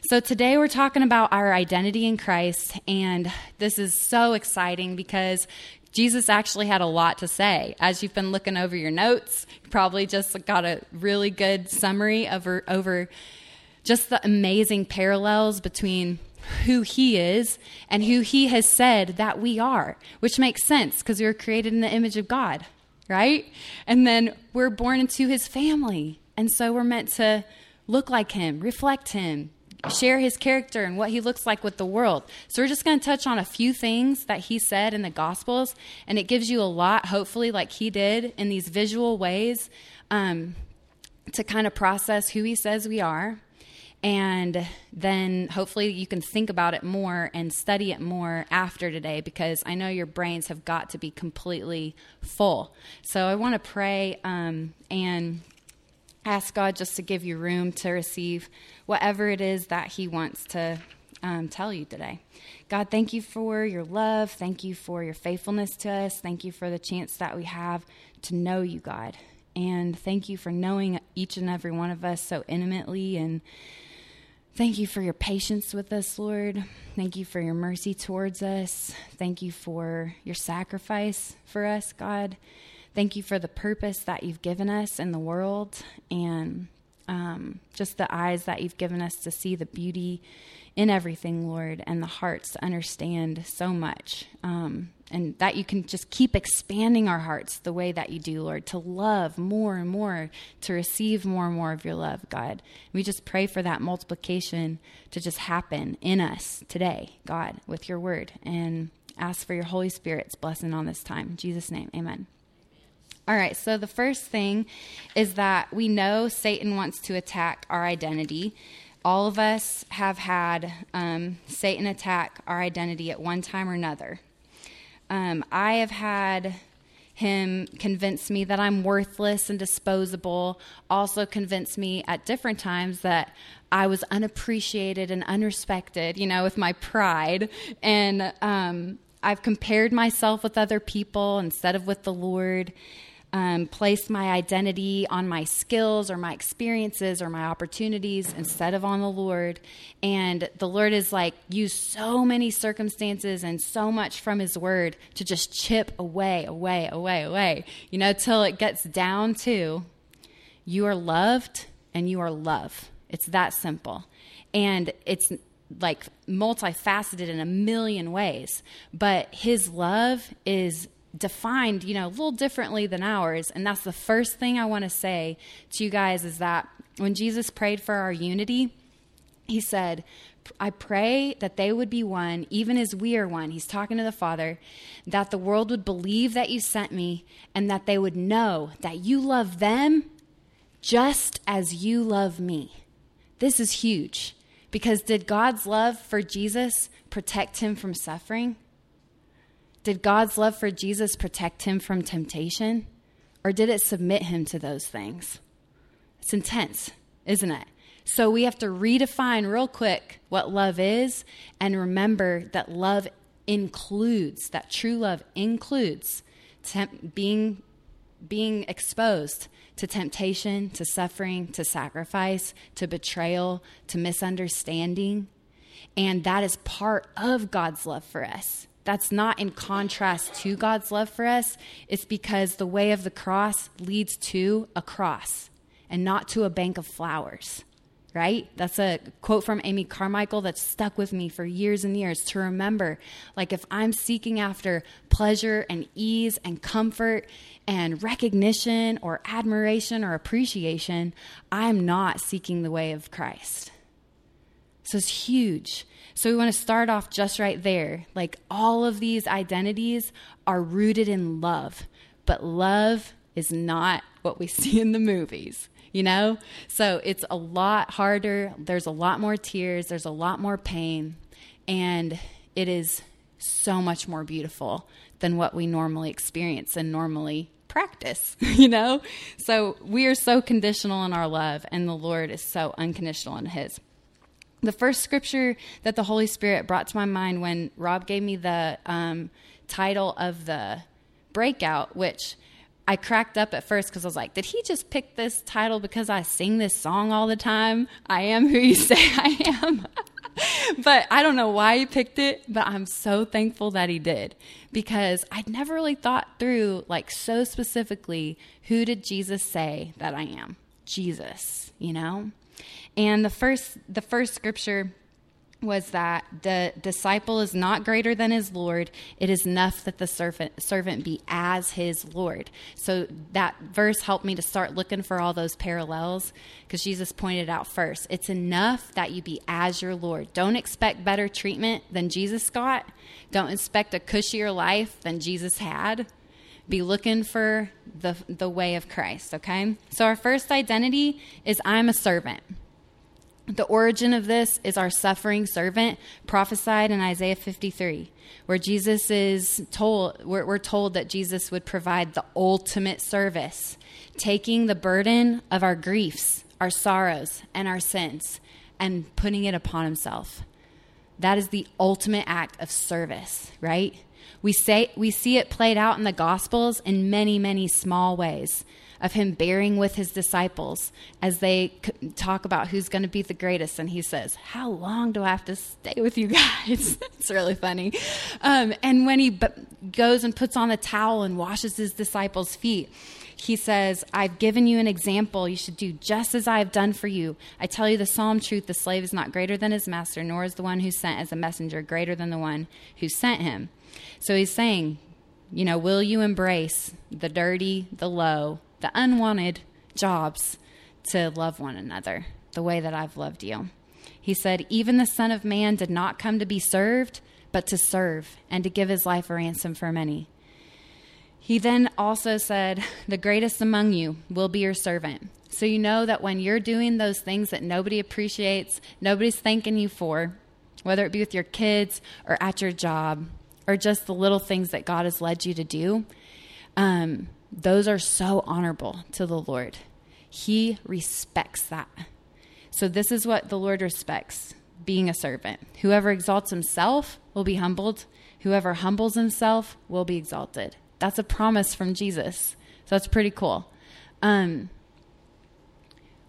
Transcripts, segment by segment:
So, today we're talking about our identity in Christ, and this is so exciting because Jesus actually had a lot to say. As you've been looking over your notes, you probably just got a really good summary over, over just the amazing parallels between who he is and who he has said that we are, which makes sense because we were created in the image of God, right? And then we're born into his family. And so we're meant to look like him, reflect him, share his character and what he looks like with the world. So we're just going to touch on a few things that he said in the Gospels, and it gives you a lot, hopefully, like he did in these visual ways, um, to kind of process who he says we are. And then hopefully you can think about it more and study it more after today because I know your brains have got to be completely full. So I want to pray um, and ask God just to give you room to receive whatever it is that He wants to um, tell you today. God, thank you for your love. Thank you for your faithfulness to us. Thank you for the chance that we have to know you, God. And thank you for knowing each and every one of us so intimately. And thank you for your patience with us, Lord. Thank you for your mercy towards us. Thank you for your sacrifice for us, God. Thank you for the purpose that you've given us in the world. And um, just the eyes that you've given us to see the beauty in everything, Lord, and the hearts to understand so much. Um, and that you can just keep expanding our hearts the way that you do, Lord, to love more and more, to receive more and more of your love, God. We just pray for that multiplication to just happen in us today, God, with your word, and ask for your Holy Spirit's blessing on this time. In Jesus' name, amen. All right, so the first thing is that we know Satan wants to attack our identity. All of us have had um, Satan attack our identity at one time or another. Um, I have had him convince me that I'm worthless and disposable, also convince me at different times that I was unappreciated and unrespected, you know, with my pride. And um, I've compared myself with other people instead of with the Lord um, place my identity on my skills or my experiences or my opportunities instead of on the Lord. And the Lord is like, use so many circumstances and so much from His Word to just chip away, away, away, away, you know, till it gets down to you are loved and you are love. It's that simple. And it's like multifaceted in a million ways. But His love is defined, you know, a little differently than ours. And that's the first thing I want to say to you guys is that when Jesus prayed for our unity, he said, I pray that they would be one, even as we are one. He's talking to the Father, that the world would believe that you sent me, and that they would know that you love them just as you love me. This is huge because did God's love for Jesus protect him from suffering? Did God's love for Jesus protect him from temptation? Or did it submit him to those things? It's intense, isn't it? So we have to redefine real quick what love is and remember that love includes, that true love includes temp- being, being exposed to temptation, to suffering, to sacrifice, to betrayal, to misunderstanding. And that is part of God's love for us that's not in contrast to God's love for us. It's because the way of the cross leads to a cross and not to a bank of flowers, right? That's a quote from Amy Carmichael that's stuck with me for years and years to remember. Like, if I'm seeking after pleasure and ease and comfort and recognition or admiration or appreciation, I'm not seeking the way of Christ. So it's huge. So we want to start off just right there. Like all of these identities are rooted in love, but love is not what we see in the movies. you know? So it's a lot harder. There's a lot more tears, there's a lot more pain, and it is so much more beautiful than what we normally experience and normally practice, you know? So we are so conditional in our love, and the Lord is so unconditional in His. The first scripture that the Holy Spirit brought to my mind when Rob gave me the um, title of the breakout, which I cracked up at first because I was like, did he just pick this title because I sing this song all the time? I am who you say I am. but I don't know why he picked it, but I'm so thankful that he did because I'd never really thought through, like, so specifically, who did Jesus say that I am? Jesus, you know? And the first, the first scripture was that the disciple is not greater than his Lord. It is enough that the servant, servant be as his Lord. So that verse helped me to start looking for all those parallels because Jesus pointed out first. It's enough that you be as your Lord. Don't expect better treatment than Jesus got. Don't expect a cushier life than Jesus had. Be looking for the, the way of Christ, okay? So our first identity is I'm a servant. The origin of this is our suffering servant prophesied in Isaiah 53, where Jesus is told, we're, we're, told that Jesus would provide the ultimate service, taking the burden of our griefs, our sorrows, and our sins, and putting it upon himself. That is the ultimate act of service, right? We say we see it played out in the gospels in many, many small ways of him bearing with his disciples as they talk about who's going to be the greatest. And he says, How long do I have to stay with you guys? it's really funny. Um, and when he b- goes and puts on a towel and washes his disciples' feet, he says, I've given you an example. You should do just as I have done for you. I tell you the solemn truth the slave is not greater than his master, nor is the one who sent as a messenger greater than the one who sent him. So he's saying, you know, will you embrace the dirty, the low, the unwanted jobs to love one another the way that I've loved you. He said, Even the Son of Man did not come to be served, but to serve and to give his life a ransom for many. He then also said, The greatest among you will be your servant. So you know that when you're doing those things that nobody appreciates, nobody's thanking you for, whether it be with your kids or at your job or just the little things that God has led you to do, um, those are so honorable to the Lord. He respects that. So, this is what the Lord respects being a servant. Whoever exalts himself will be humbled, whoever humbles himself will be exalted. That's a promise from Jesus. So, that's pretty cool. Um,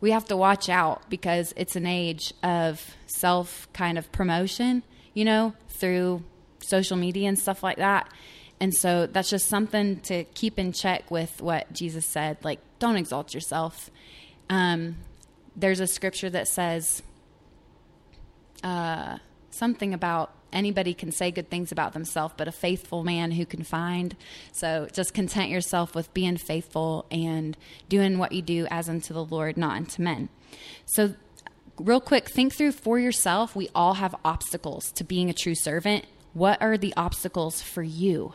we have to watch out because it's an age of self kind of promotion, you know, through social media and stuff like that. And so that's just something to keep in check with what Jesus said. Like, don't exalt yourself. Um, there's a scripture that says uh, something about anybody can say good things about themselves, but a faithful man who can find. So just content yourself with being faithful and doing what you do as unto the Lord, not unto men. So, real quick, think through for yourself. We all have obstacles to being a true servant. What are the obstacles for you?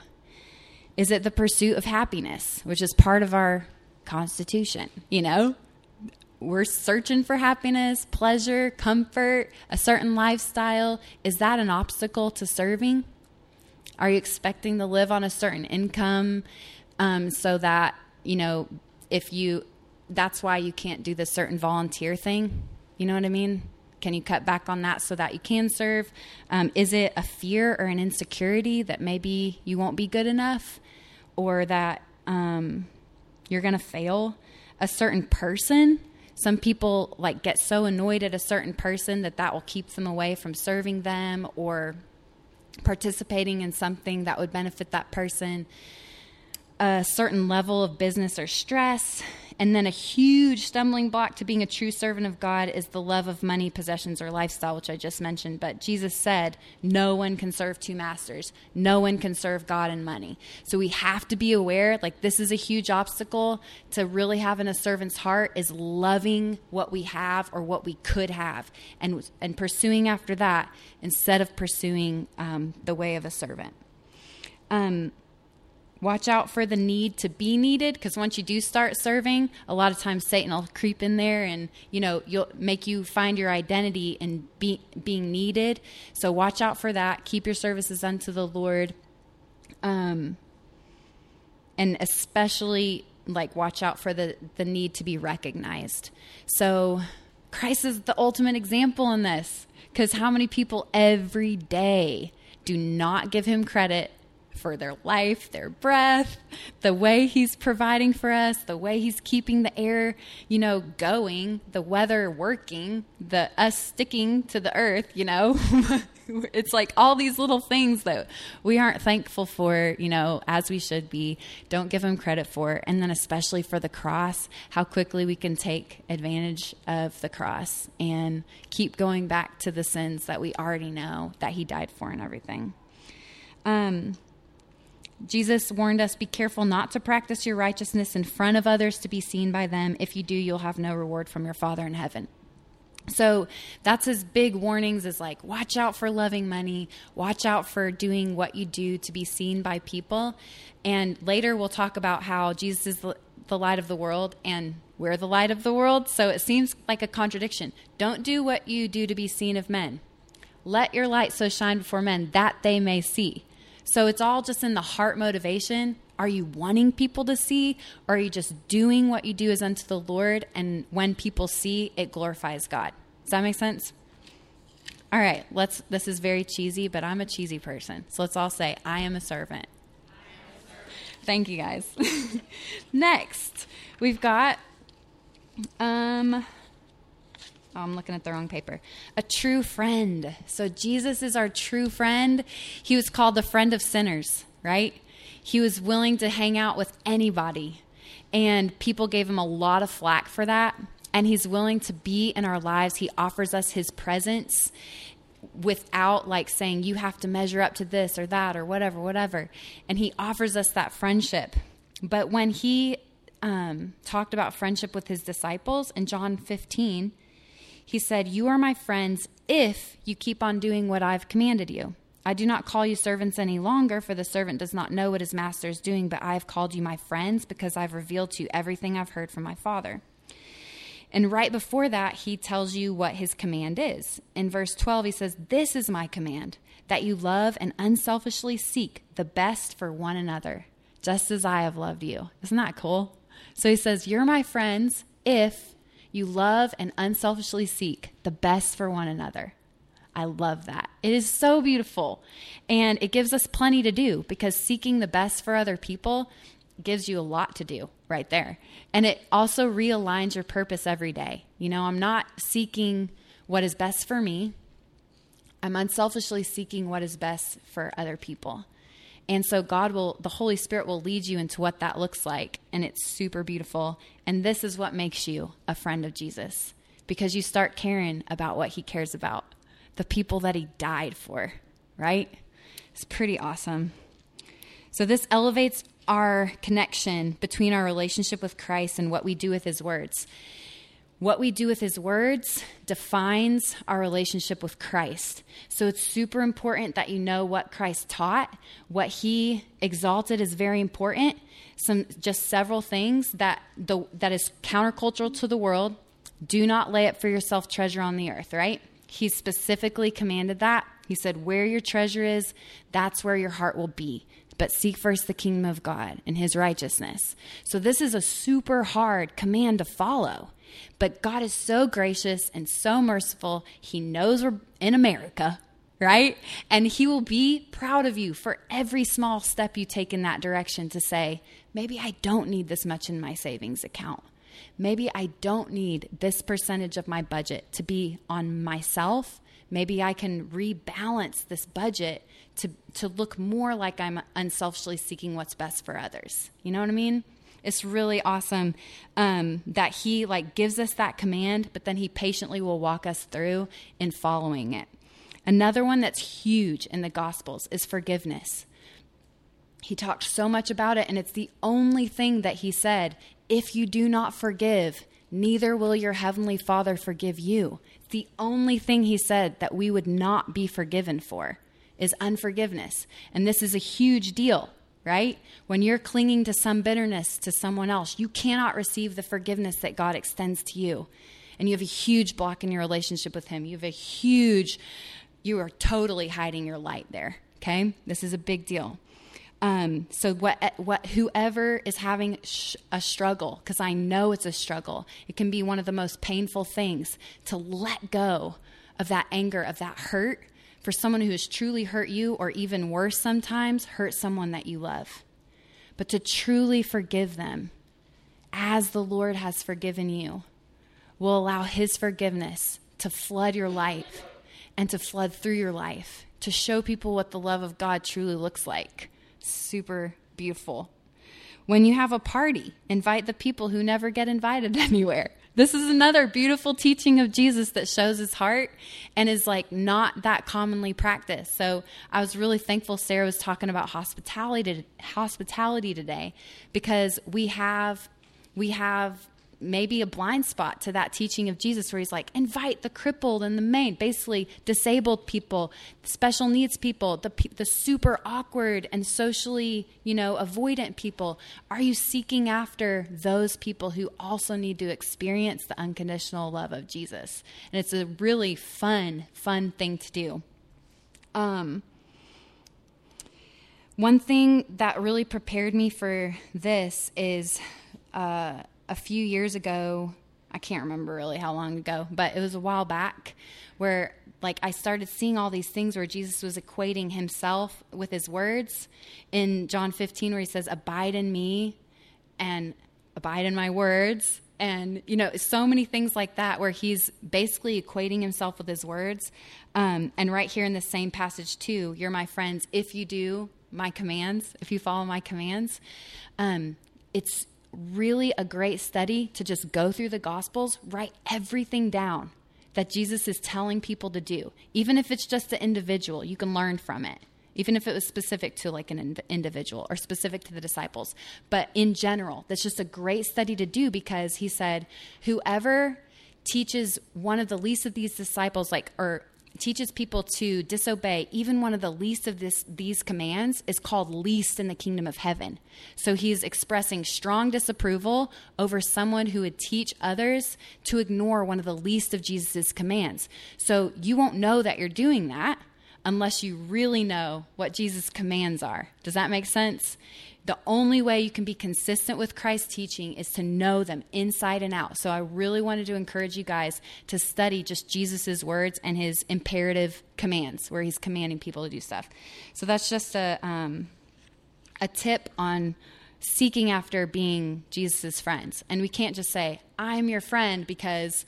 Is it the pursuit of happiness, which is part of our constitution? You know, we're searching for happiness, pleasure, comfort, a certain lifestyle. Is that an obstacle to serving? Are you expecting to live on a certain income um, so that, you know, if you, that's why you can't do this certain volunteer thing? You know what I mean? Can you cut back on that so that you can serve? Um, is it a fear or an insecurity that maybe you won't be good enough? or that um, you're going to fail a certain person. Some people like get so annoyed at a certain person that that will keep them away from serving them or participating in something that would benefit that person. A certain level of business or stress, and then a huge stumbling block to being a true servant of God is the love of money, possessions, or lifestyle, which I just mentioned. But Jesus said, no one can serve two masters. No one can serve God and money. So we have to be aware, like, this is a huge obstacle to really having a servant's heart is loving what we have or what we could have and, and pursuing after that instead of pursuing um, the way of a servant. Um, watch out for the need to be needed because once you do start serving a lot of times satan will creep in there and you know you'll make you find your identity in be, being needed. So watch out for that. Keep your services unto the lord. Um, and especially like watch out for the the need to be recognized. So christ is the ultimate example in this because how many people every day do not give him credit for their life, their breath, the way he's providing for us, the way he's keeping the air, you know, going, the weather working, the us sticking to the earth, you know. it's like all these little things that we aren't thankful for, you know, as we should be. Don't give him credit for. And then especially for the cross, how quickly we can take advantage of the cross and keep going back to the sins that we already know that he died for and everything. Um Jesus warned us be careful not to practice your righteousness in front of others to be seen by them. If you do, you'll have no reward from your Father in heaven. So that's his big warnings is like, watch out for loving money, watch out for doing what you do to be seen by people. And later we'll talk about how Jesus is the light of the world and we're the light of the world. So it seems like a contradiction. Don't do what you do to be seen of men. Let your light so shine before men that they may see. So it's all just in the heart motivation. Are you wanting people to see, or are you just doing what you do is unto the Lord? And when people see, it glorifies God. Does that make sense? All right, let's. This is very cheesy, but I'm a cheesy person. So let's all say, I am a servant. Thank you, guys. Next, we've got um Oh, I'm looking at the wrong paper. A true friend. So Jesus is our true friend. He was called the friend of sinners, right? He was willing to hang out with anybody. And people gave him a lot of flack for that. And he's willing to be in our lives. He offers us his presence without like saying you have to measure up to this or that or whatever, whatever. And he offers us that friendship. But when he um, talked about friendship with his disciples in John 15, he said, You are my friends if you keep on doing what I've commanded you. I do not call you servants any longer, for the servant does not know what his master is doing, but I have called you my friends because I've revealed to you everything I've heard from my Father. And right before that, he tells you what his command is. In verse 12, he says, This is my command, that you love and unselfishly seek the best for one another, just as I have loved you. Isn't that cool? So he says, You're my friends if you love and unselfishly seek the best for one another. I love that. It is so beautiful. And it gives us plenty to do because seeking the best for other people gives you a lot to do right there. And it also realigns your purpose every day. You know, I'm not seeking what is best for me, I'm unselfishly seeking what is best for other people. And so God will, the Holy Spirit will lead you into what that looks like. And it's super beautiful. And this is what makes you a friend of Jesus because you start caring about what he cares about, the people that he died for, right? It's pretty awesome. So this elevates our connection between our relationship with Christ and what we do with his words. What we do with his words defines our relationship with Christ. So it's super important that you know what Christ taught, what he exalted is very important. Some just several things that the that is countercultural to the world. Do not lay up for yourself treasure on the earth, right? He specifically commanded that. He said, Where your treasure is, that's where your heart will be. But seek first the kingdom of God and his righteousness. So, this is a super hard command to follow. But God is so gracious and so merciful. He knows we're in America, right? And He will be proud of you for every small step you take in that direction to say, maybe I don't need this much in my savings account. Maybe I don't need this percentage of my budget to be on myself. Maybe I can rebalance this budget to, to look more like I'm unselfishly seeking what's best for others. You know what I mean? It's really awesome um, that he like gives us that command, but then he patiently will walk us through in following it. Another one that's huge in the Gospels is forgiveness. He talked so much about it, and it's the only thing that he said if you do not forgive, neither will your heavenly Father forgive you. The only thing he said that we would not be forgiven for is unforgiveness. And this is a huge deal right? When you're clinging to some bitterness to someone else, you cannot receive the forgiveness that God extends to you. And you have a huge block in your relationship with Him. You have a huge, you are totally hiding your light there, okay? This is a big deal. Um, so what, what, whoever is having sh- a struggle, because I know it's a struggle, it can be one of the most painful things to let go of that anger, of that hurt for someone who has truly hurt you, or even worse, sometimes hurt someone that you love. But to truly forgive them as the Lord has forgiven you will allow His forgiveness to flood your life and to flood through your life to show people what the love of God truly looks like super beautiful. When you have a party, invite the people who never get invited anywhere. This is another beautiful teaching of Jesus that shows his heart and is like not that commonly practiced. So I was really thankful Sarah was talking about hospitality hospitality today because we have we have maybe a blind spot to that teaching of Jesus where he's like, invite the crippled and the maimed, basically disabled people, special needs people, the, the super awkward and socially, you know, avoidant people. Are you seeking after those people who also need to experience the unconditional love of Jesus? And it's a really fun, fun thing to do. Um, one thing that really prepared me for this is uh, a few years ago, I can't remember really how long ago, but it was a while back where like I started seeing all these things where Jesus was equating himself with his words in John 15 where he says abide in me and abide in my words. And you know so many things like that where he's basically equating himself with his words. Um, and right here in the same passage too you're my friends if you do my commands if you follow my commands. Um, it's really a great study to just go through the Gospels, write everything down that Jesus is telling people to do. Even if it's just an individual, you can learn from it. Even if it was specific to like an individual or specific to the disciples. But in general, that's just a great study to do because he said, whoever teaches one of the least of these disciples, like, or teaches people to disobey even one of the least of this, these commands is called least in the kingdom of heaven. So he's expressing strong disapproval over someone who would teach others to ignore one of the least of Jesus' commands. So you won't know that you're doing that unless you really know what Jesus' commands are. Does that make sense? The only way you can be consistent with Christ's teaching is to know them inside and out. So I really wanted to encourage you guys to study just Jesus' words and his imperative commands, where he's commanding people to do stuff. So that's just a um, a tip on seeking after being Jesus' friends. And we can't just say, I'm your friend because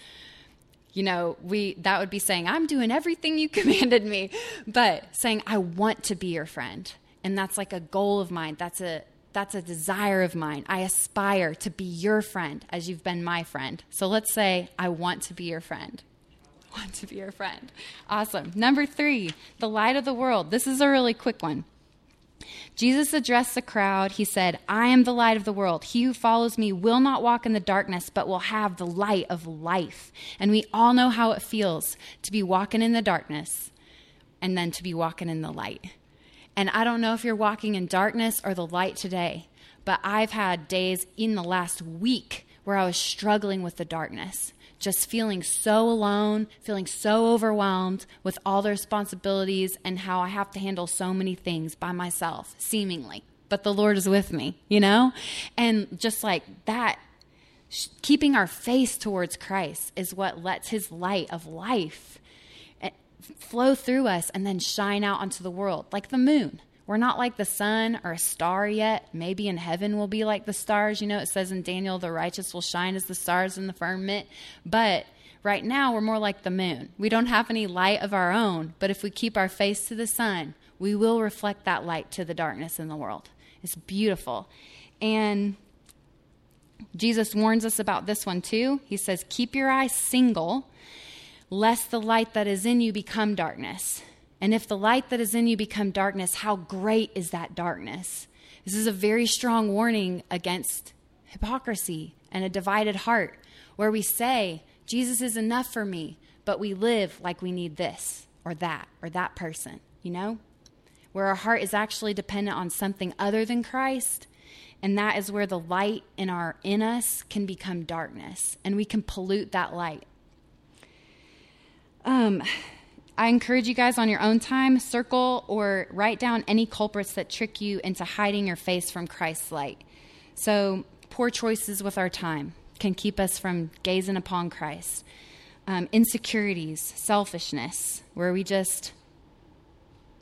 you know, we that would be saying, I'm doing everything you commanded me. But saying, I want to be your friend. And that's like a goal of mine. That's a that's a desire of mine. I aspire to be your friend as you've been my friend. So let's say I want to be your friend. Want to be your friend. Awesome. Number three, the light of the world. This is a really quick one. Jesus addressed the crowd. He said, I am the light of the world. He who follows me will not walk in the darkness, but will have the light of life. And we all know how it feels to be walking in the darkness and then to be walking in the light. And I don't know if you're walking in darkness or the light today, but I've had days in the last week where I was struggling with the darkness, just feeling so alone, feeling so overwhelmed with all the responsibilities and how I have to handle so many things by myself, seemingly. But the Lord is with me, you know? And just like that, keeping our face towards Christ is what lets his light of life flow through us and then shine out onto the world like the moon. We're not like the sun or a star yet. Maybe in heaven we'll be like the stars. You know, it says in Daniel, the righteous will shine as the stars in the firmament. But right now we're more like the moon. We don't have any light of our own, but if we keep our face to the sun, we will reflect that light to the darkness in the world. It's beautiful. And Jesus warns us about this one too. He says, Keep your eyes single lest the light that is in you become darkness. And if the light that is in you become darkness, how great is that darkness? This is a very strong warning against hypocrisy and a divided heart where we say, Jesus is enough for me, but we live like we need this or that or that person, you know? where our heart is actually dependent on something other than Christ. And that is where the light in our in us can become darkness and we can pollute that light. Um, I encourage you guys on your own time, circle or write down any culprits that trick you into hiding your face from Christ's light. So, poor choices with our time can keep us from gazing upon Christ. Um, insecurities, selfishness, where we just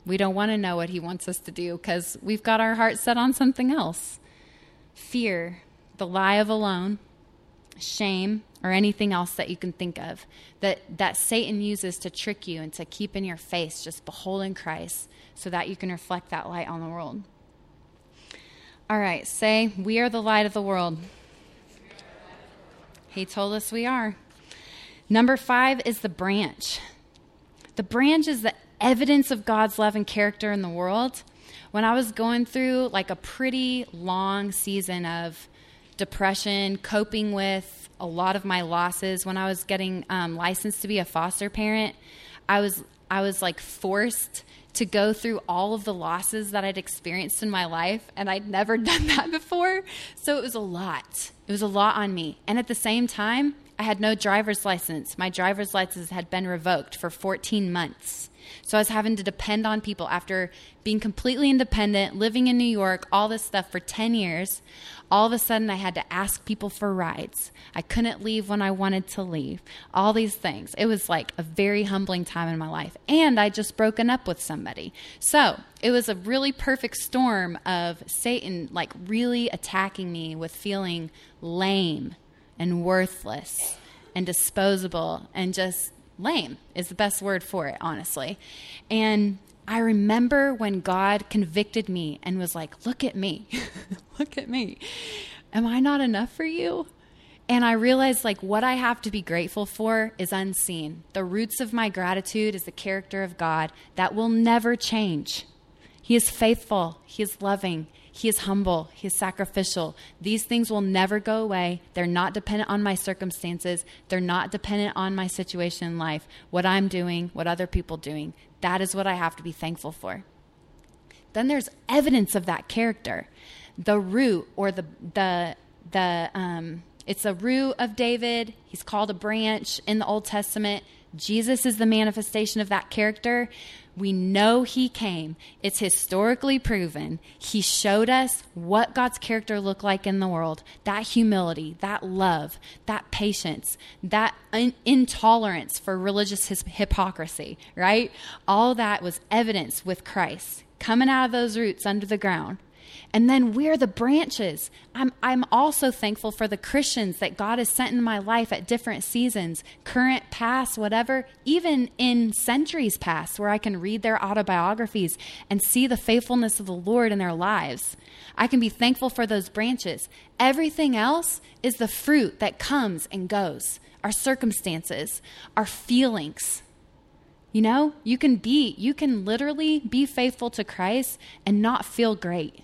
we don't want to know what he wants us to do because we've got our heart set on something else. Fear, the lie of alone, shame, or anything else that you can think of that, that Satan uses to trick you and to keep in your face just beholding Christ so that you can reflect that light on the world. All right, say, We are the light of the world. He told us we are. Number five is the branch. The branch is the evidence of God's love and character in the world. When I was going through like a pretty long season of depression, coping with a lot of my losses, when I was getting um, licensed to be a foster parent, I was I was like forced to go through all of the losses that I'd experienced in my life, and I'd never done that before. So it was a lot. It was a lot on me. And at the same time, I had no driver's license. My driver's license had been revoked for 14 months. So I was having to depend on people after being completely independent, living in New York, all this stuff for 10 years. All of a sudden, I had to ask people for rides. I couldn't leave when I wanted to leave. All these things. It was like a very humbling time in my life. And I just broken up with somebody. So it was a really perfect storm of Satan, like really attacking me with feeling lame and worthless and disposable and just lame is the best word for it, honestly. And I remember when God convicted me and was like, Look at me. Look at me. Am I not enough for you? And I realized like what I have to be grateful for is unseen. The roots of my gratitude is the character of God that will never change. He is faithful, He is loving, he is humble. He is sacrificial. These things will never go away. They're not dependent on my circumstances. They're not dependent on my situation in life, what I'm doing, what other people doing. That is what I have to be thankful for. Then there's evidence of that character. The root or the the the um it's a root of David. He's called a branch in the Old Testament. Jesus is the manifestation of that character. We know he came. It's historically proven. He showed us what God's character looked like in the world that humility, that love, that patience, that intolerance for religious his- hypocrisy, right? All that was evidence with Christ coming out of those roots under the ground. And then we're the branches. I'm, I'm also thankful for the Christians that God has sent in my life at different seasons, current, past, whatever, even in centuries past, where I can read their autobiographies and see the faithfulness of the Lord in their lives. I can be thankful for those branches. Everything else is the fruit that comes and goes our circumstances, our feelings. You know, you can be, you can literally be faithful to Christ and not feel great.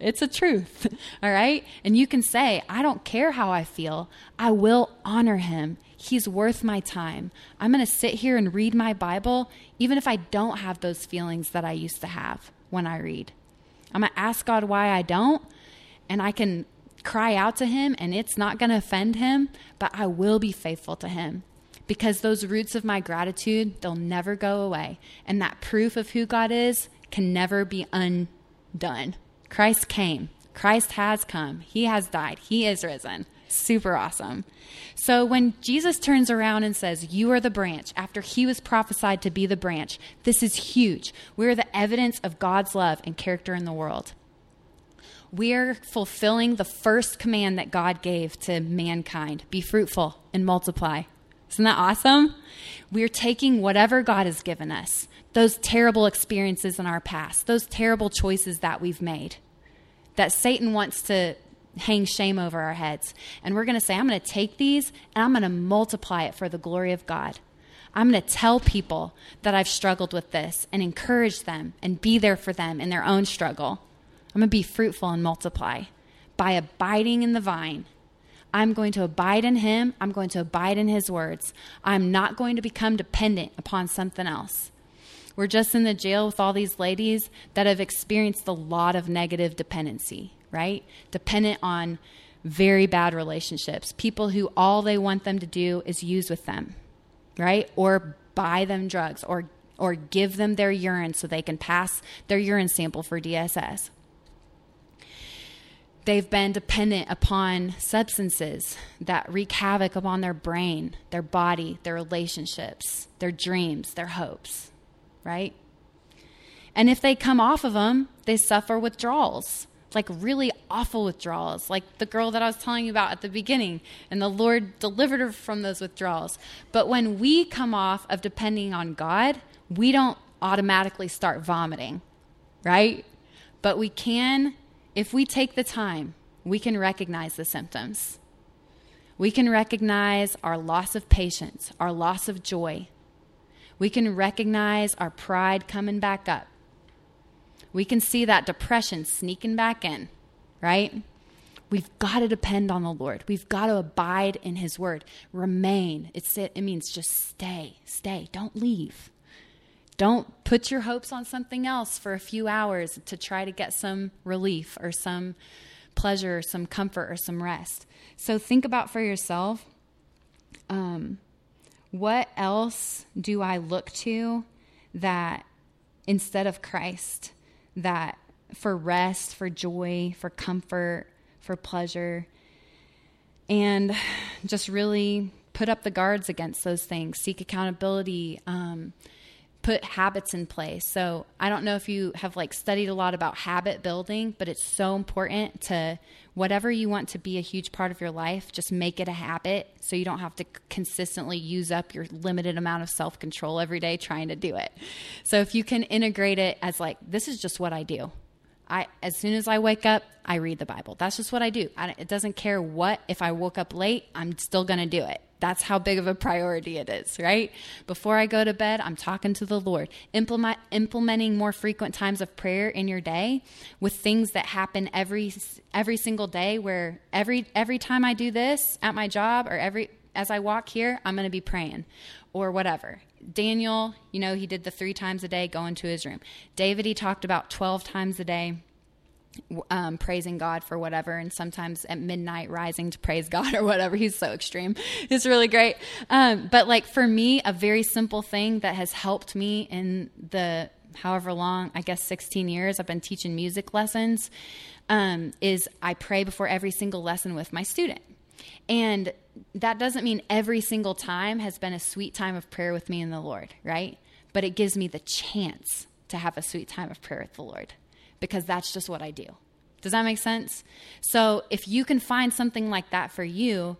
It's a truth, all right? And you can say, I don't care how I feel. I will honor him. He's worth my time. I'm going to sit here and read my Bible, even if I don't have those feelings that I used to have when I read. I'm going to ask God why I don't, and I can cry out to him, and it's not going to offend him, but I will be faithful to him because those roots of my gratitude, they'll never go away. And that proof of who God is can never be undone. Christ came. Christ has come. He has died. He is risen. Super awesome. So when Jesus turns around and says, You are the branch, after he was prophesied to be the branch, this is huge. We're the evidence of God's love and character in the world. We're fulfilling the first command that God gave to mankind be fruitful and multiply. Isn't that awesome? We're taking whatever God has given us, those terrible experiences in our past, those terrible choices that we've made, that Satan wants to hang shame over our heads. And we're going to say, I'm going to take these and I'm going to multiply it for the glory of God. I'm going to tell people that I've struggled with this and encourage them and be there for them in their own struggle. I'm going to be fruitful and multiply by abiding in the vine. I'm going to abide in him. I'm going to abide in his words. I'm not going to become dependent upon something else. We're just in the jail with all these ladies that have experienced a lot of negative dependency, right? Dependent on very bad relationships, people who all they want them to do is use with them, right? Or buy them drugs or or give them their urine so they can pass their urine sample for DSS. They've been dependent upon substances that wreak havoc upon their brain, their body, their relationships, their dreams, their hopes, right? And if they come off of them, they suffer withdrawals, like really awful withdrawals, like the girl that I was telling you about at the beginning. And the Lord delivered her from those withdrawals. But when we come off of depending on God, we don't automatically start vomiting, right? But we can if we take the time, we can recognize the symptoms. We can recognize our loss of patience, our loss of joy. We can recognize our pride coming back up. We can see that depression sneaking back in, right? We've got to depend on the Lord. We've got to abide in His word. Remain. It's, it it means just stay, stay. Don't leave. Don't put your hopes on something else for a few hours to try to get some relief or some pleasure or some comfort or some rest. So think about for yourself um, what else do I look to that instead of Christ, that for rest, for joy, for comfort, for pleasure, and just really put up the guards against those things, seek accountability. Um, put habits in place. So I don't know if you have like studied a lot about habit building, but it's so important to whatever you want to be a huge part of your life, just make it a habit so you don't have to consistently use up your limited amount of self-control every day trying to do it. So if you can integrate it as like this is just what I do. I as soon as I wake up, I read the Bible. That's just what I do. I, it doesn't care what if I woke up late, I'm still going to do it. That's how big of a priority it is, right? Before I go to bed, I'm talking to the Lord. Implement, implementing more frequent times of prayer in your day with things that happen every every single day where every every time I do this at my job or every as I walk here, I'm going to be praying or whatever. Daniel, you know, he did the 3 times a day going to his room. David he talked about 12 times a day um, praising God for whatever, and sometimes at midnight rising to praise God or whatever. He's so extreme. It's really great. Um, but like for me, a very simple thing that has helped me in the however long, I guess 16 years I've been teaching music lessons, um, is I pray before every single lesson with my student. And that doesn't mean every single time has been a sweet time of prayer with me and the Lord, right? But it gives me the chance to have a sweet time of prayer with the Lord because that's just what I do. Does that make sense? So if you can find something like that for you,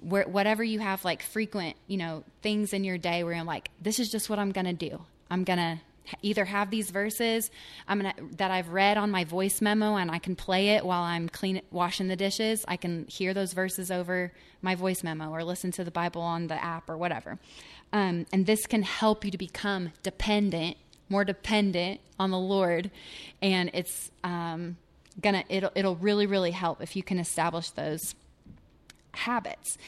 where whatever you have like frequent, you know, things in your day where you're like, this is just what I'm gonna do. I'm gonna either have these verses I'm gonna that I've read on my voice memo and I can play it while I'm clean washing the dishes. I can hear those verses over my voice memo or listen to the Bible on the app or whatever. Um, and this can help you to become dependent more dependent on the Lord, and it's um, gonna it'll it'll really really help if you can establish those habits.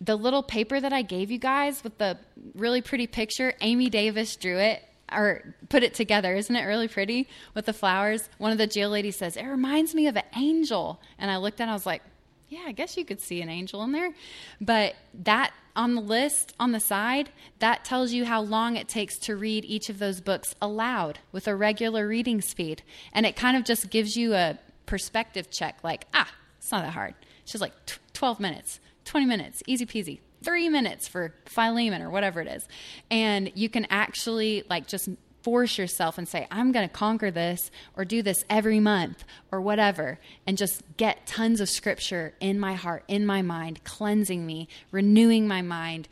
The little paper that I gave you guys with the really pretty picture, Amy Davis drew it or put it together. Isn't it really pretty with the flowers? One of the jail ladies says, It reminds me of an angel. And I looked at it, I was like, Yeah, I guess you could see an angel in there. But that on the list on the side, that tells you how long it takes to read each of those books aloud with a regular reading speed. And it kind of just gives you a perspective check like, ah, it's not that hard. Just like 12 minutes, 20 minutes, easy peasy. Three minutes for Philemon or whatever it is. And you can actually like just force yourself and say, I'm going to conquer this or do this every month or whatever, and just get tons of scripture in my heart, in my mind, cleansing me, renewing my mind,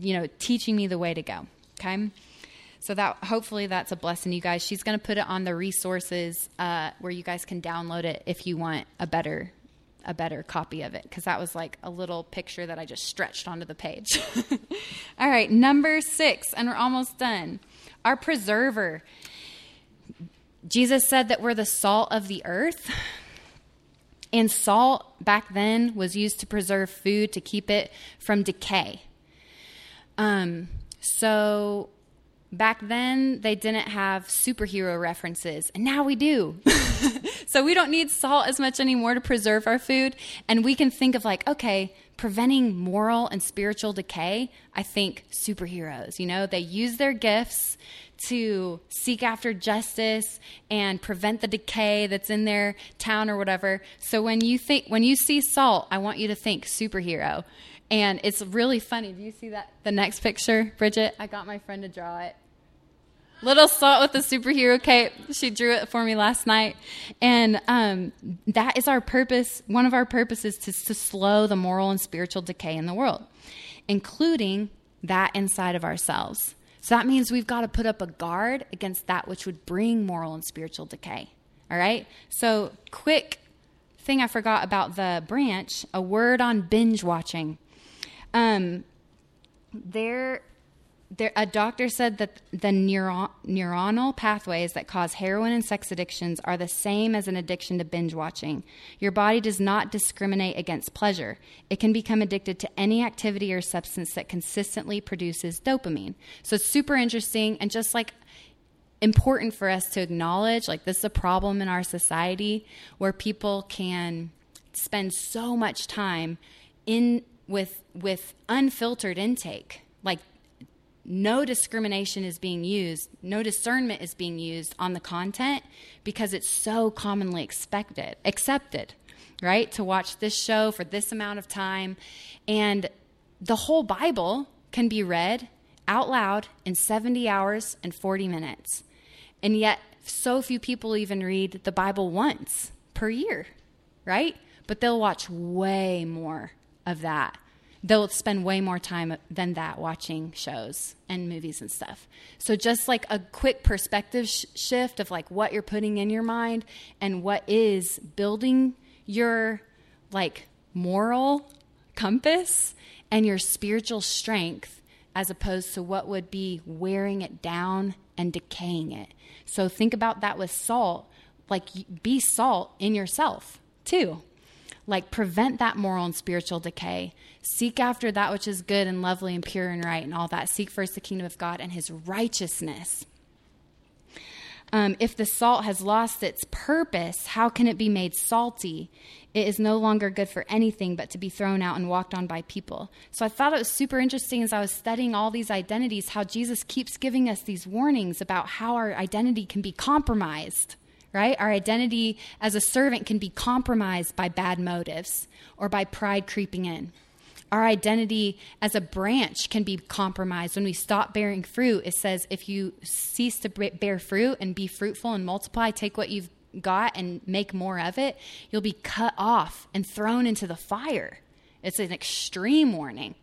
you know, teaching me the way to go. Okay. So that hopefully that's a blessing, you guys. She's going to put it on the resources uh, where you guys can download it if you want a better a better copy of it because that was like a little picture that I just stretched onto the page. All right, number six, and we're almost done our preserver. Jesus said that we're the salt of the earth. And salt back then was used to preserve food to keep it from decay. Um, so back then they didn't have superhero references and now we do so we don't need salt as much anymore to preserve our food and we can think of like okay preventing moral and spiritual decay i think superheroes you know they use their gifts to seek after justice and prevent the decay that's in their town or whatever so when you think when you see salt i want you to think superhero and it's really funny. Do you see that? The next picture, Bridget? I got my friend to draw it. Little Salt with the superhero cape. She drew it for me last night. And um, that is our purpose. One of our purposes is to slow the moral and spiritual decay in the world, including that inside of ourselves. So that means we've got to put up a guard against that which would bring moral and spiritual decay. All right? So, quick thing I forgot about the branch a word on binge watching. Um, there, there, a doctor said that the neuron, neuronal pathways that cause heroin and sex addictions are the same as an addiction to binge watching. Your body does not discriminate against pleasure. It can become addicted to any activity or substance that consistently produces dopamine. So it's super interesting and just like important for us to acknowledge like this is a problem in our society where people can spend so much time in with with unfiltered intake like no discrimination is being used no discernment is being used on the content because it's so commonly expected accepted right? To watch this show for this amount of time. And the whole bible can be read out loud in 70 hours and 40 minutes. And yet so few people even read the bible once per year right? But they'll watch way more of that. They'll spend way more time than that watching shows and movies and stuff. So, just like a quick perspective sh- shift of like what you're putting in your mind and what is building your like moral compass and your spiritual strength as opposed to what would be wearing it down and decaying it. So, think about that with salt. Like, be salt in yourself too like prevent that moral and spiritual decay. Seek after that which is good and lovely and pure and right and all that. Seek first the kingdom of God and his righteousness. Um, if the salt has lost its purpose, how can it be made salty? It is no longer good for anything but to be thrown out and walked on by people. So I thought it was super interesting as I was studying all these identities, how Jesus keeps giving us these warnings about how our identity can be compromised right? Our identity as a servant can be compromised by bad motives or by pride creeping in. Our identity as a branch can be compromised when we stop bearing fruit. It says, if you cease to bear fruit and be fruitful and multiply, take what you've got and make more of it, you'll be cut off and thrown into the fire. It's an extreme warning.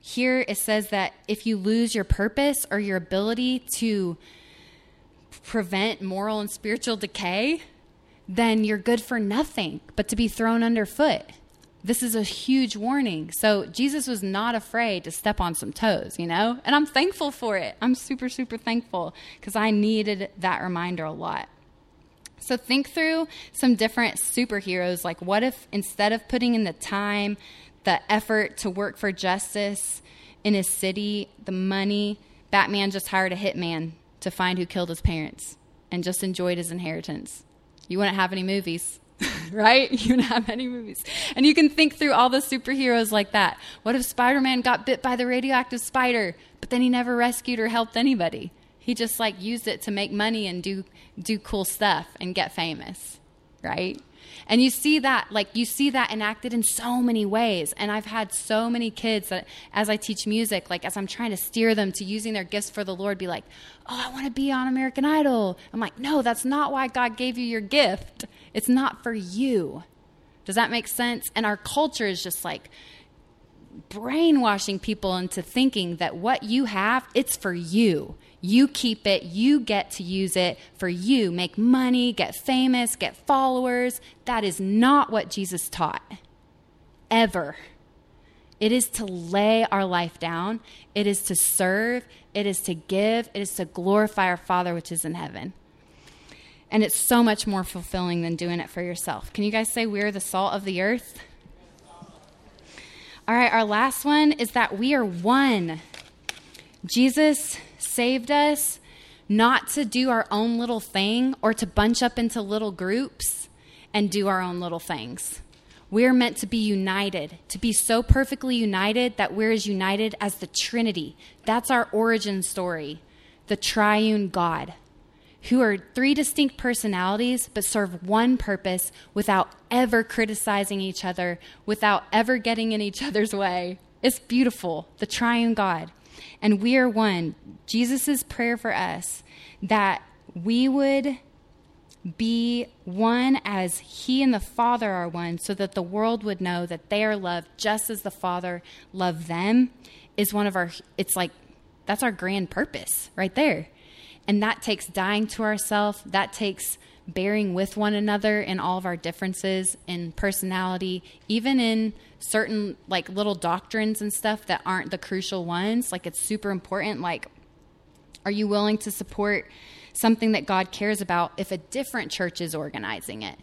Here it says that if you lose your purpose or your ability to prevent moral and spiritual decay, then you're good for nothing but to be thrown underfoot. This is a huge warning. So Jesus was not afraid to step on some toes, you know? And I'm thankful for it. I'm super, super thankful because I needed that reminder a lot. So think through some different superheroes. Like, what if instead of putting in the time, the effort to work for justice in his city, the money, Batman just hired a hitman to find who killed his parents and just enjoyed his inheritance. You wouldn't have any movies, right? You wouldn't have any movies. And you can think through all the superheroes like that. What if Spider Man got bit by the radioactive spider, but then he never rescued or helped anybody? He just like used it to make money and do do cool stuff and get famous, right? And you see that, like, you see that enacted in so many ways. And I've had so many kids that, as I teach music, like, as I'm trying to steer them to using their gifts for the Lord, be like, oh, I want to be on American Idol. I'm like, no, that's not why God gave you your gift. It's not for you. Does that make sense? And our culture is just like, brainwashing people into thinking that what you have, it's for you. You keep it, you get to use it for you, make money, get famous, get followers. That is not what Jesus taught. Ever. It is to lay our life down, it is to serve, it is to give, it is to glorify our Father which is in heaven. And it's so much more fulfilling than doing it for yourself. Can you guys say we're the salt of the earth? All right, our last one is that we are one. Jesus saved us not to do our own little thing or to bunch up into little groups and do our own little things. We're meant to be united, to be so perfectly united that we're as united as the Trinity. That's our origin story, the triune God, who are three distinct personalities but serve one purpose without ever criticizing each other, without ever getting in each other's way. It's beautiful, the triune God. And we are one. Jesus' prayer for us that we would be one as he and the Father are one, so that the world would know that they are loved just as the Father loved them, is one of our, it's like, that's our grand purpose right there. And that takes dying to ourselves, that takes bearing with one another in all of our differences in personality, even in certain like little doctrines and stuff that aren't the crucial ones. Like it's super important. Like, are you willing to support something that God cares about if a different church is organizing it?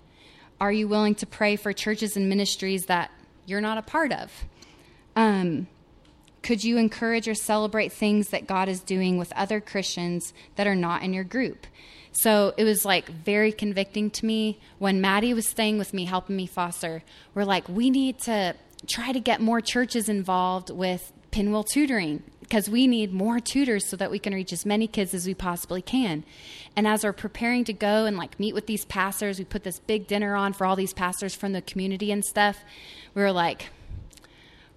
Are you willing to pray for churches and ministries that you're not a part of? Um, could you encourage or celebrate things that God is doing with other Christians that are not in your group? So it was like very convicting to me when Maddie was staying with me, helping me foster. We're like, we need to try to get more churches involved with pinwheel tutoring because we need more tutors so that we can reach as many kids as we possibly can. And as we're preparing to go and like meet with these pastors, we put this big dinner on for all these pastors from the community and stuff. We were like,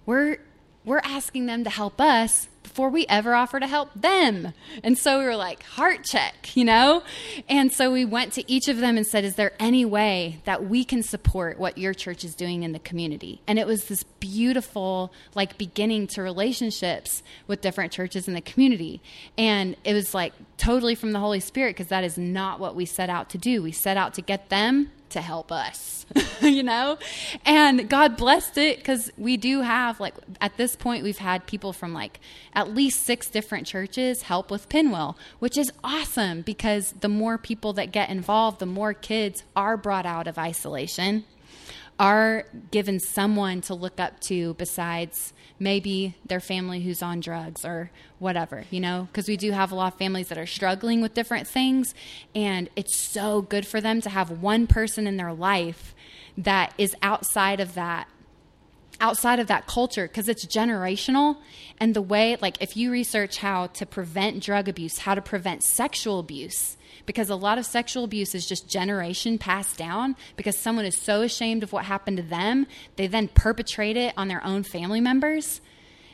we're we're asking them to help us before we ever offer to help them. And so we were like, heart check, you know? And so we went to each of them and said, Is there any way that we can support what your church is doing in the community? And it was this beautiful, like, beginning to relationships with different churches in the community. And it was like totally from the Holy Spirit because that is not what we set out to do. We set out to get them to help us, you know? And God blessed it because we do have, like, at this point, we've had people from like at least six different churches help with Pinwheel, which is awesome because the more people that get involved, the more kids are brought out of isolation, are given someone to look up to besides maybe their family who's on drugs or whatever, you know, because we do have a lot of families that are struggling with different things. And it's so good for them to have one person in their life that is outside of that outside of that culture because it's generational and the way like if you research how to prevent drug abuse how to prevent sexual abuse because a lot of sexual abuse is just generation passed down because someone is so ashamed of what happened to them, they then perpetrate it on their own family members.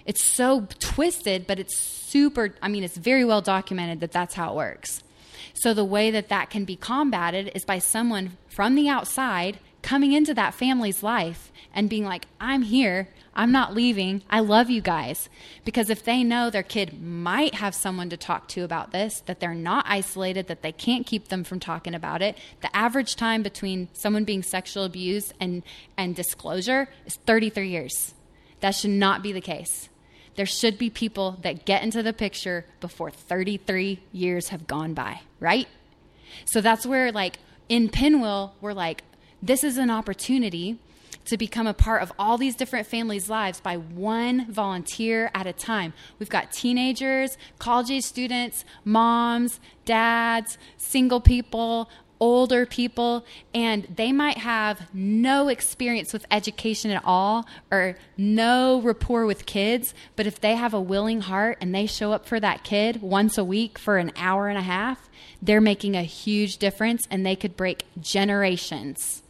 It's so twisted, but it's super, I mean, it's very well documented that that's how it works. So the way that that can be combated is by someone from the outside coming into that family's life and being like, I'm here. I'm not leaving. I love you guys. Because if they know their kid might have someone to talk to about this, that they're not isolated, that they can't keep them from talking about it, the average time between someone being sexual abused and, and disclosure is 33 years. That should not be the case. There should be people that get into the picture before 33 years have gone by, right? So that's where, like, in Pinwheel, we're like, this is an opportunity to become a part of all these different families' lives by one volunteer at a time. We've got teenagers, college students, moms, dads, single people, older people, and they might have no experience with education at all or no rapport with kids. But if they have a willing heart and they show up for that kid once a week for an hour and a half, they're making a huge difference and they could break generations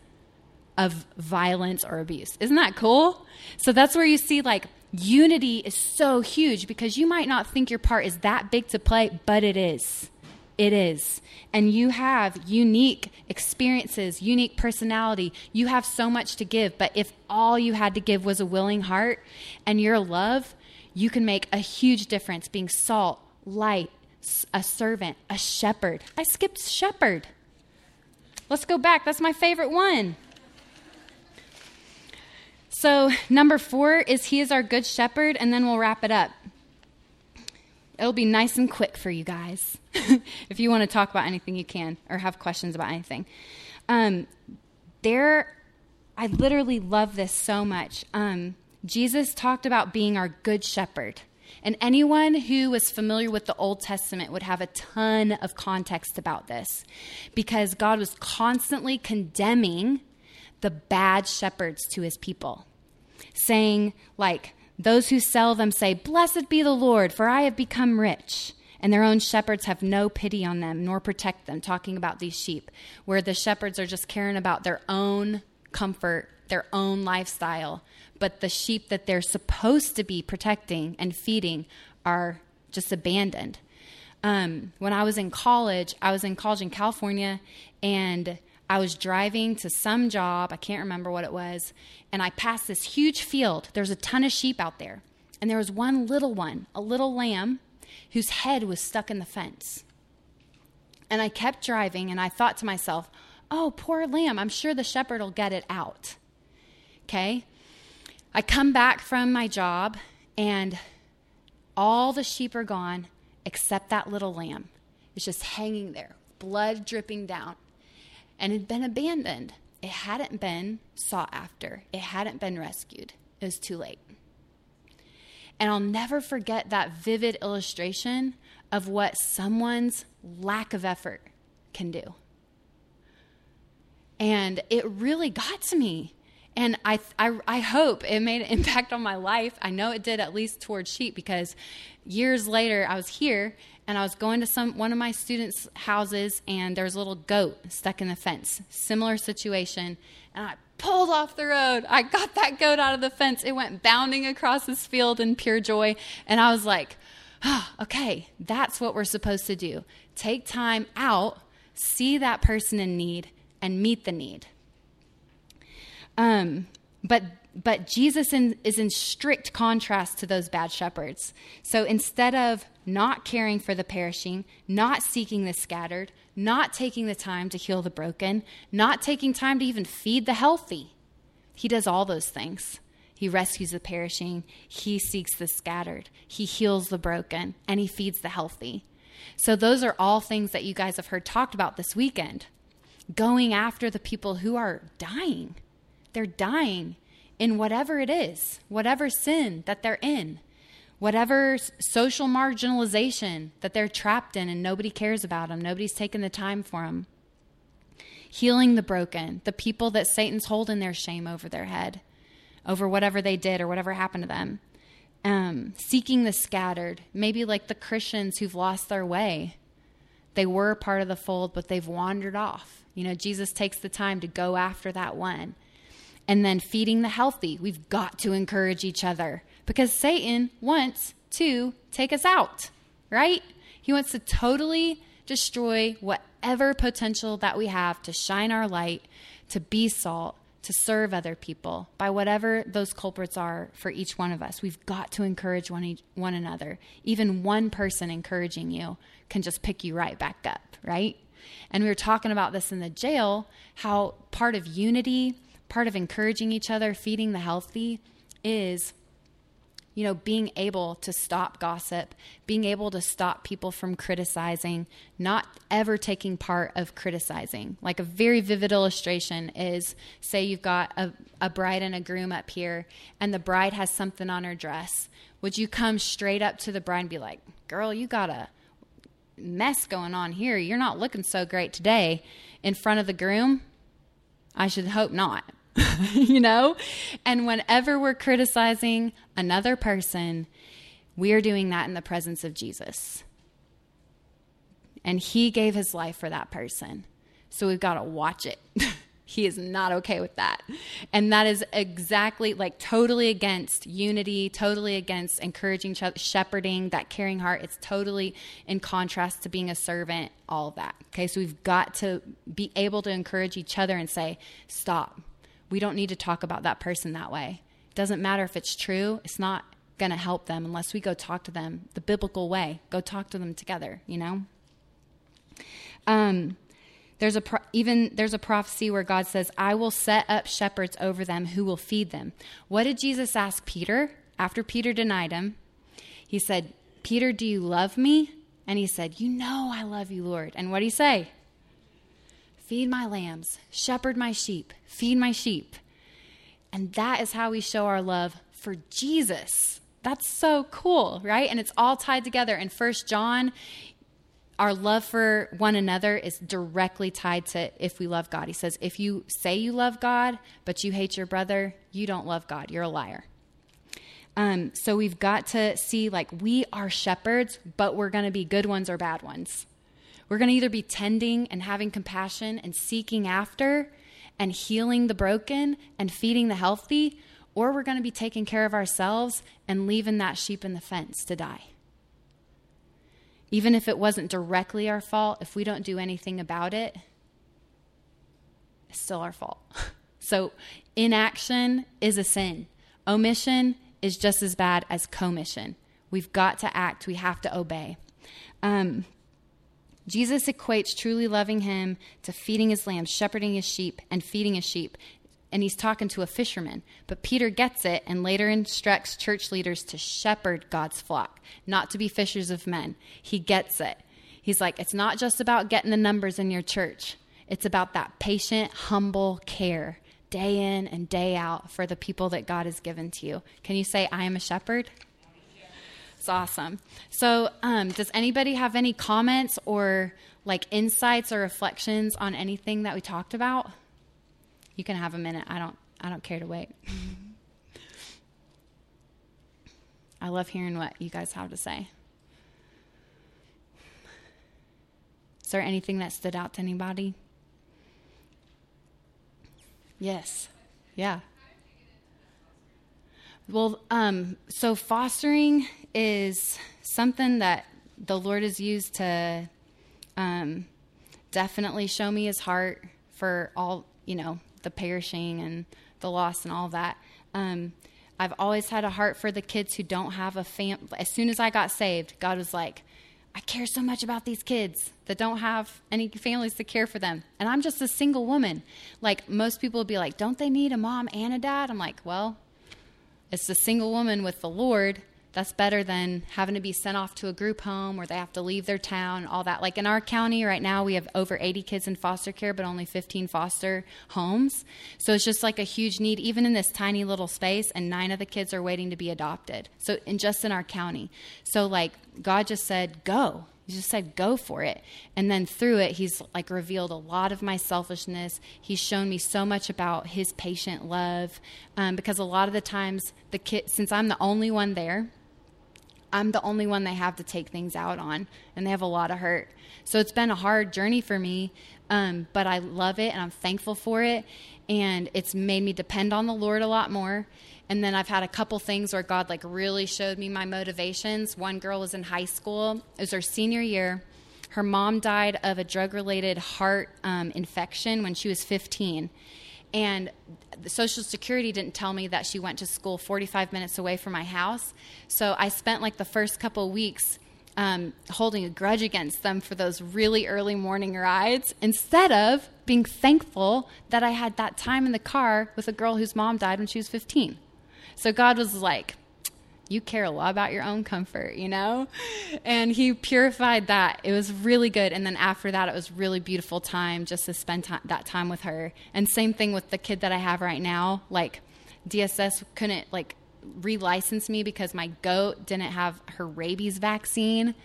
of violence or abuse. Isn't that cool? So that's where you see like unity is so huge because you might not think your part is that big to play, but it is. It is. And you have unique experiences, unique personality. You have so much to give. But if all you had to give was a willing heart and your love, you can make a huge difference being salt, light, a servant, a shepherd. I skipped shepherd. Let's go back. That's my favorite one. So, number four is He is our good shepherd, and then we'll wrap it up. It'll be nice and quick for you guys. if you want to talk about anything, you can, or have questions about anything. Um, there, I literally love this so much. Um, Jesus talked about being our good shepherd. And anyone who was familiar with the Old Testament would have a ton of context about this because God was constantly condemning the bad shepherds to his people, saying, like, those who sell them say, Blessed be the Lord, for I have become rich. And their own shepherds have no pity on them, nor protect them, talking about these sheep, where the shepherds are just caring about their own comfort, their own lifestyle. But the sheep that they're supposed to be protecting and feeding are just abandoned. Um, when I was in college, I was in college in California, and I was driving to some job, I can't remember what it was, and I passed this huge field. There's a ton of sheep out there. And there was one little one, a little lamb, whose head was stuck in the fence. And I kept driving, and I thought to myself, oh, poor lamb, I'm sure the shepherd will get it out. Okay? I come back from my job, and all the sheep are gone except that little lamb. It's just hanging there, blood dripping down and had been abandoned. It hadn't been sought after, it hadn't been rescued. It was too late. And I'll never forget that vivid illustration of what someone's lack of effort can do. And it really got to me. And I, I, I hope it made an impact on my life. I know it did, at least towards sheep, because years later I was here and I was going to some one of my students' houses, and there was a little goat stuck in the fence. Similar situation, and I pulled off the road. I got that goat out of the fence. It went bounding across this field in pure joy, and I was like, oh, "Okay, that's what we're supposed to do. Take time out, see that person in need, and meet the need." Um, but but Jesus in, is in strict contrast to those bad shepherds. So instead of not caring for the perishing, not seeking the scattered, not taking the time to heal the broken, not taking time to even feed the healthy, he does all those things. He rescues the perishing, he seeks the scattered, he heals the broken, and he feeds the healthy. So, those are all things that you guys have heard talked about this weekend. Going after the people who are dying. They're dying in whatever it is, whatever sin that they're in, whatever social marginalization that they're trapped in and nobody cares about them, nobody's taking the time for them. Healing the broken, the people that Satan's holding their shame over their head, over whatever they did or whatever happened to them. Um, seeking the scattered, maybe like the Christians who've lost their way. They were part of the fold, but they've wandered off. You know, Jesus takes the time to go after that one and then feeding the healthy. We've got to encourage each other because Satan wants to take us out, right? He wants to totally destroy whatever potential that we have to shine our light, to be salt, to serve other people by whatever those culprits are for each one of us. We've got to encourage one, one another. Even one person encouraging you can just pick you right back up, right? And we were talking about this in the jail how part of unity part of encouraging each other, feeding the healthy, is you know, being able to stop gossip, being able to stop people from criticizing, not ever taking part of criticizing. Like a very vivid illustration is say you've got a, a bride and a groom up here, and the bride has something on her dress. Would you come straight up to the bride and be like, Girl, you got a mess going on here. You're not looking so great today in front of the groom? I should hope not. you know? And whenever we're criticizing another person, we are doing that in the presence of Jesus. And he gave his life for that person. So we've got to watch it. he is not okay with that. And that is exactly like totally against unity, totally against encouraging, shepherding, that caring heart. It's totally in contrast to being a servant, all of that. Okay, so we've got to be able to encourage each other and say, stop we don't need to talk about that person that way. It doesn't matter if it's true, it's not going to help them unless we go talk to them the biblical way. Go talk to them together, you know? Um, there's a pro- even there's a prophecy where God says, "I will set up shepherds over them who will feed them." What did Jesus ask Peter after Peter denied him? He said, "Peter, do you love me?" And he said, "You know I love you, Lord." And what did he say? Feed my lambs, shepherd my sheep, feed my sheep. And that is how we show our love for Jesus. That's so cool, right? And it's all tied together. In First John, our love for one another is directly tied to if we love God. He says, if you say you love God, but you hate your brother, you don't love God. You're a liar. Um, so we've got to see like we are shepherds, but we're going to be good ones or bad ones. We're going to either be tending and having compassion and seeking after and healing the broken and feeding the healthy, or we're going to be taking care of ourselves and leaving that sheep in the fence to die. Even if it wasn't directly our fault, if we don't do anything about it, it's still our fault. So, inaction is a sin. Omission is just as bad as commission. We've got to act, we have to obey. Um, Jesus equates truly loving him to feeding his lambs, shepherding his sheep, and feeding his sheep. And he's talking to a fisherman. But Peter gets it and later instructs church leaders to shepherd God's flock, not to be fishers of men. He gets it. He's like, it's not just about getting the numbers in your church, it's about that patient, humble care day in and day out for the people that God has given to you. Can you say, I am a shepherd? It's awesome. So, um, does anybody have any comments or like insights or reflections on anything that we talked about? You can have a minute. I don't. I don't care to wait. I love hearing what you guys have to say. Is there anything that stood out to anybody? Yes. Yeah. Well, um, so fostering is something that the Lord has used to um, definitely show me His heart for all you know the perishing and the lost and all that. Um, I've always had a heart for the kids who don't have a fam. As soon as I got saved, God was like, I care so much about these kids that don't have any families to care for them. And I'm just a single woman. Like most people would be like, don't they need a mom and a dad? I'm like, well, it's a single woman with the Lord. That's better than having to be sent off to a group home where they have to leave their town, all that. Like in our county right now, we have over 80 kids in foster care, but only 15 foster homes. So it's just like a huge need, even in this tiny little space, and nine of the kids are waiting to be adopted. So, in just in our county. So, like, God just said, go. He just said, go for it. And then through it, he's like revealed a lot of my selfishness. He's shown me so much about his patient love. Um, because a lot of the times, the kid, since I'm the only one there, I'm the only one they have to take things out on, and they have a lot of hurt. So it's been a hard journey for me, um, but I love it and I'm thankful for it. And it's made me depend on the Lord a lot more. And then I've had a couple things where God like really showed me my motivations. One girl was in high school; it was her senior year. Her mom died of a drug-related heart um, infection when she was 15 and the social security didn't tell me that she went to school 45 minutes away from my house. So i spent like the first couple weeks um, holding a grudge against them for those really early morning rides instead of being thankful that i had that time in the car with a girl whose mom died when she was 15 so god was like you care a lot about your own comfort, you know? And he purified that. It was really good. And then after that, it was really beautiful time just to spend that time with her. And same thing with the kid that I have right now. Like, DSS couldn't, like, relicense me because my goat didn't have her rabies vaccine.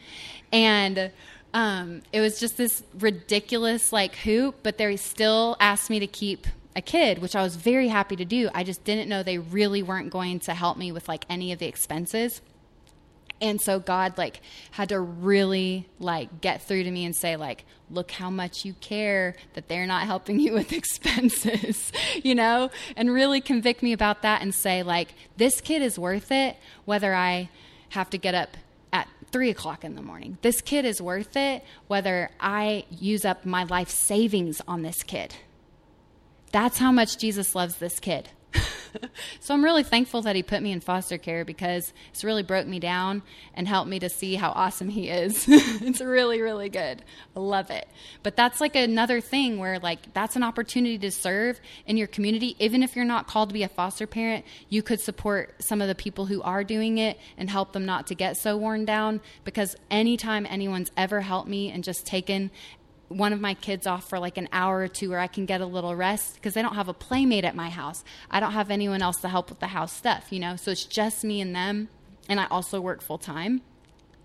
And um, it was just this ridiculous, like, hoop, but they still asked me to keep a kid, which I was very happy to do. I just didn't know they really weren't going to help me with like any of the expenses. And so God like had to really like get through to me and say like, look how much you care that they're not helping you with expenses, you know, and really convict me about that and say like, this kid is worth it, whether I have to get up at three o'clock in the morning. This kid is worth it, whether I use up my life savings on this kid that's how much Jesus loves this kid. so I'm really thankful that he put me in foster care because it's really broke me down and helped me to see how awesome he is. it's really, really good. I love it. But that's like another thing where like that's an opportunity to serve in your community. Even if you're not called to be a foster parent, you could support some of the people who are doing it and help them not to get so worn down because anytime anyone's ever helped me and just taken one of my kids off for like an hour or two where I can get a little rest because I don't have a playmate at my house. I don't have anyone else to help with the house stuff, you know? So it's just me and them. and I also work full time.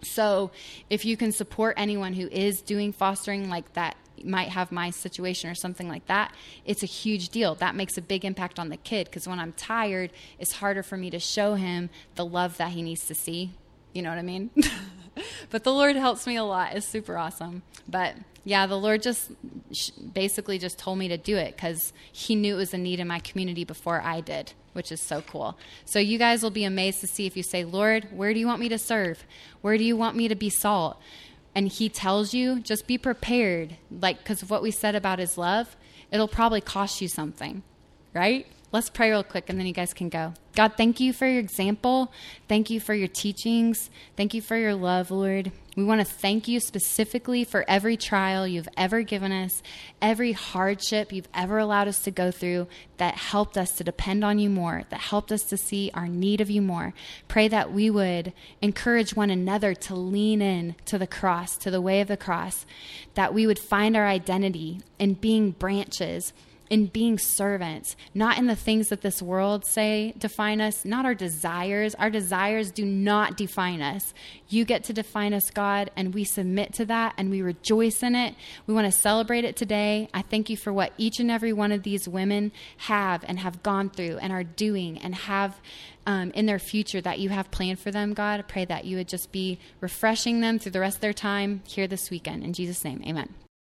So if you can support anyone who is doing fostering like that might have my situation or something like that, it's a huge deal. That makes a big impact on the kid because when I'm tired, it's harder for me to show him the love that he needs to see. You know what I mean? but the Lord helps me a lot. It's super awesome. But yeah, the Lord just basically just told me to do it because He knew it was a need in my community before I did, which is so cool. So you guys will be amazed to see if you say, Lord, where do you want me to serve? Where do you want me to be salt? And He tells you, just be prepared. Like, because of what we said about His love, it'll probably cost you something, right? Let's pray real quick and then you guys can go. God, thank you for your example. Thank you for your teachings. Thank you for your love, Lord. We want to thank you specifically for every trial you've ever given us, every hardship you've ever allowed us to go through that helped us to depend on you more, that helped us to see our need of you more. Pray that we would encourage one another to lean in to the cross, to the way of the cross, that we would find our identity in being branches in being servants, not in the things that this world say define us, not our desires. Our desires do not define us. You get to define us, God, and we submit to that and we rejoice in it. We want to celebrate it today. I thank you for what each and every one of these women have and have gone through and are doing and have um, in their future that you have planned for them, God. I pray that you would just be refreshing them through the rest of their time here this weekend. In Jesus' name, amen.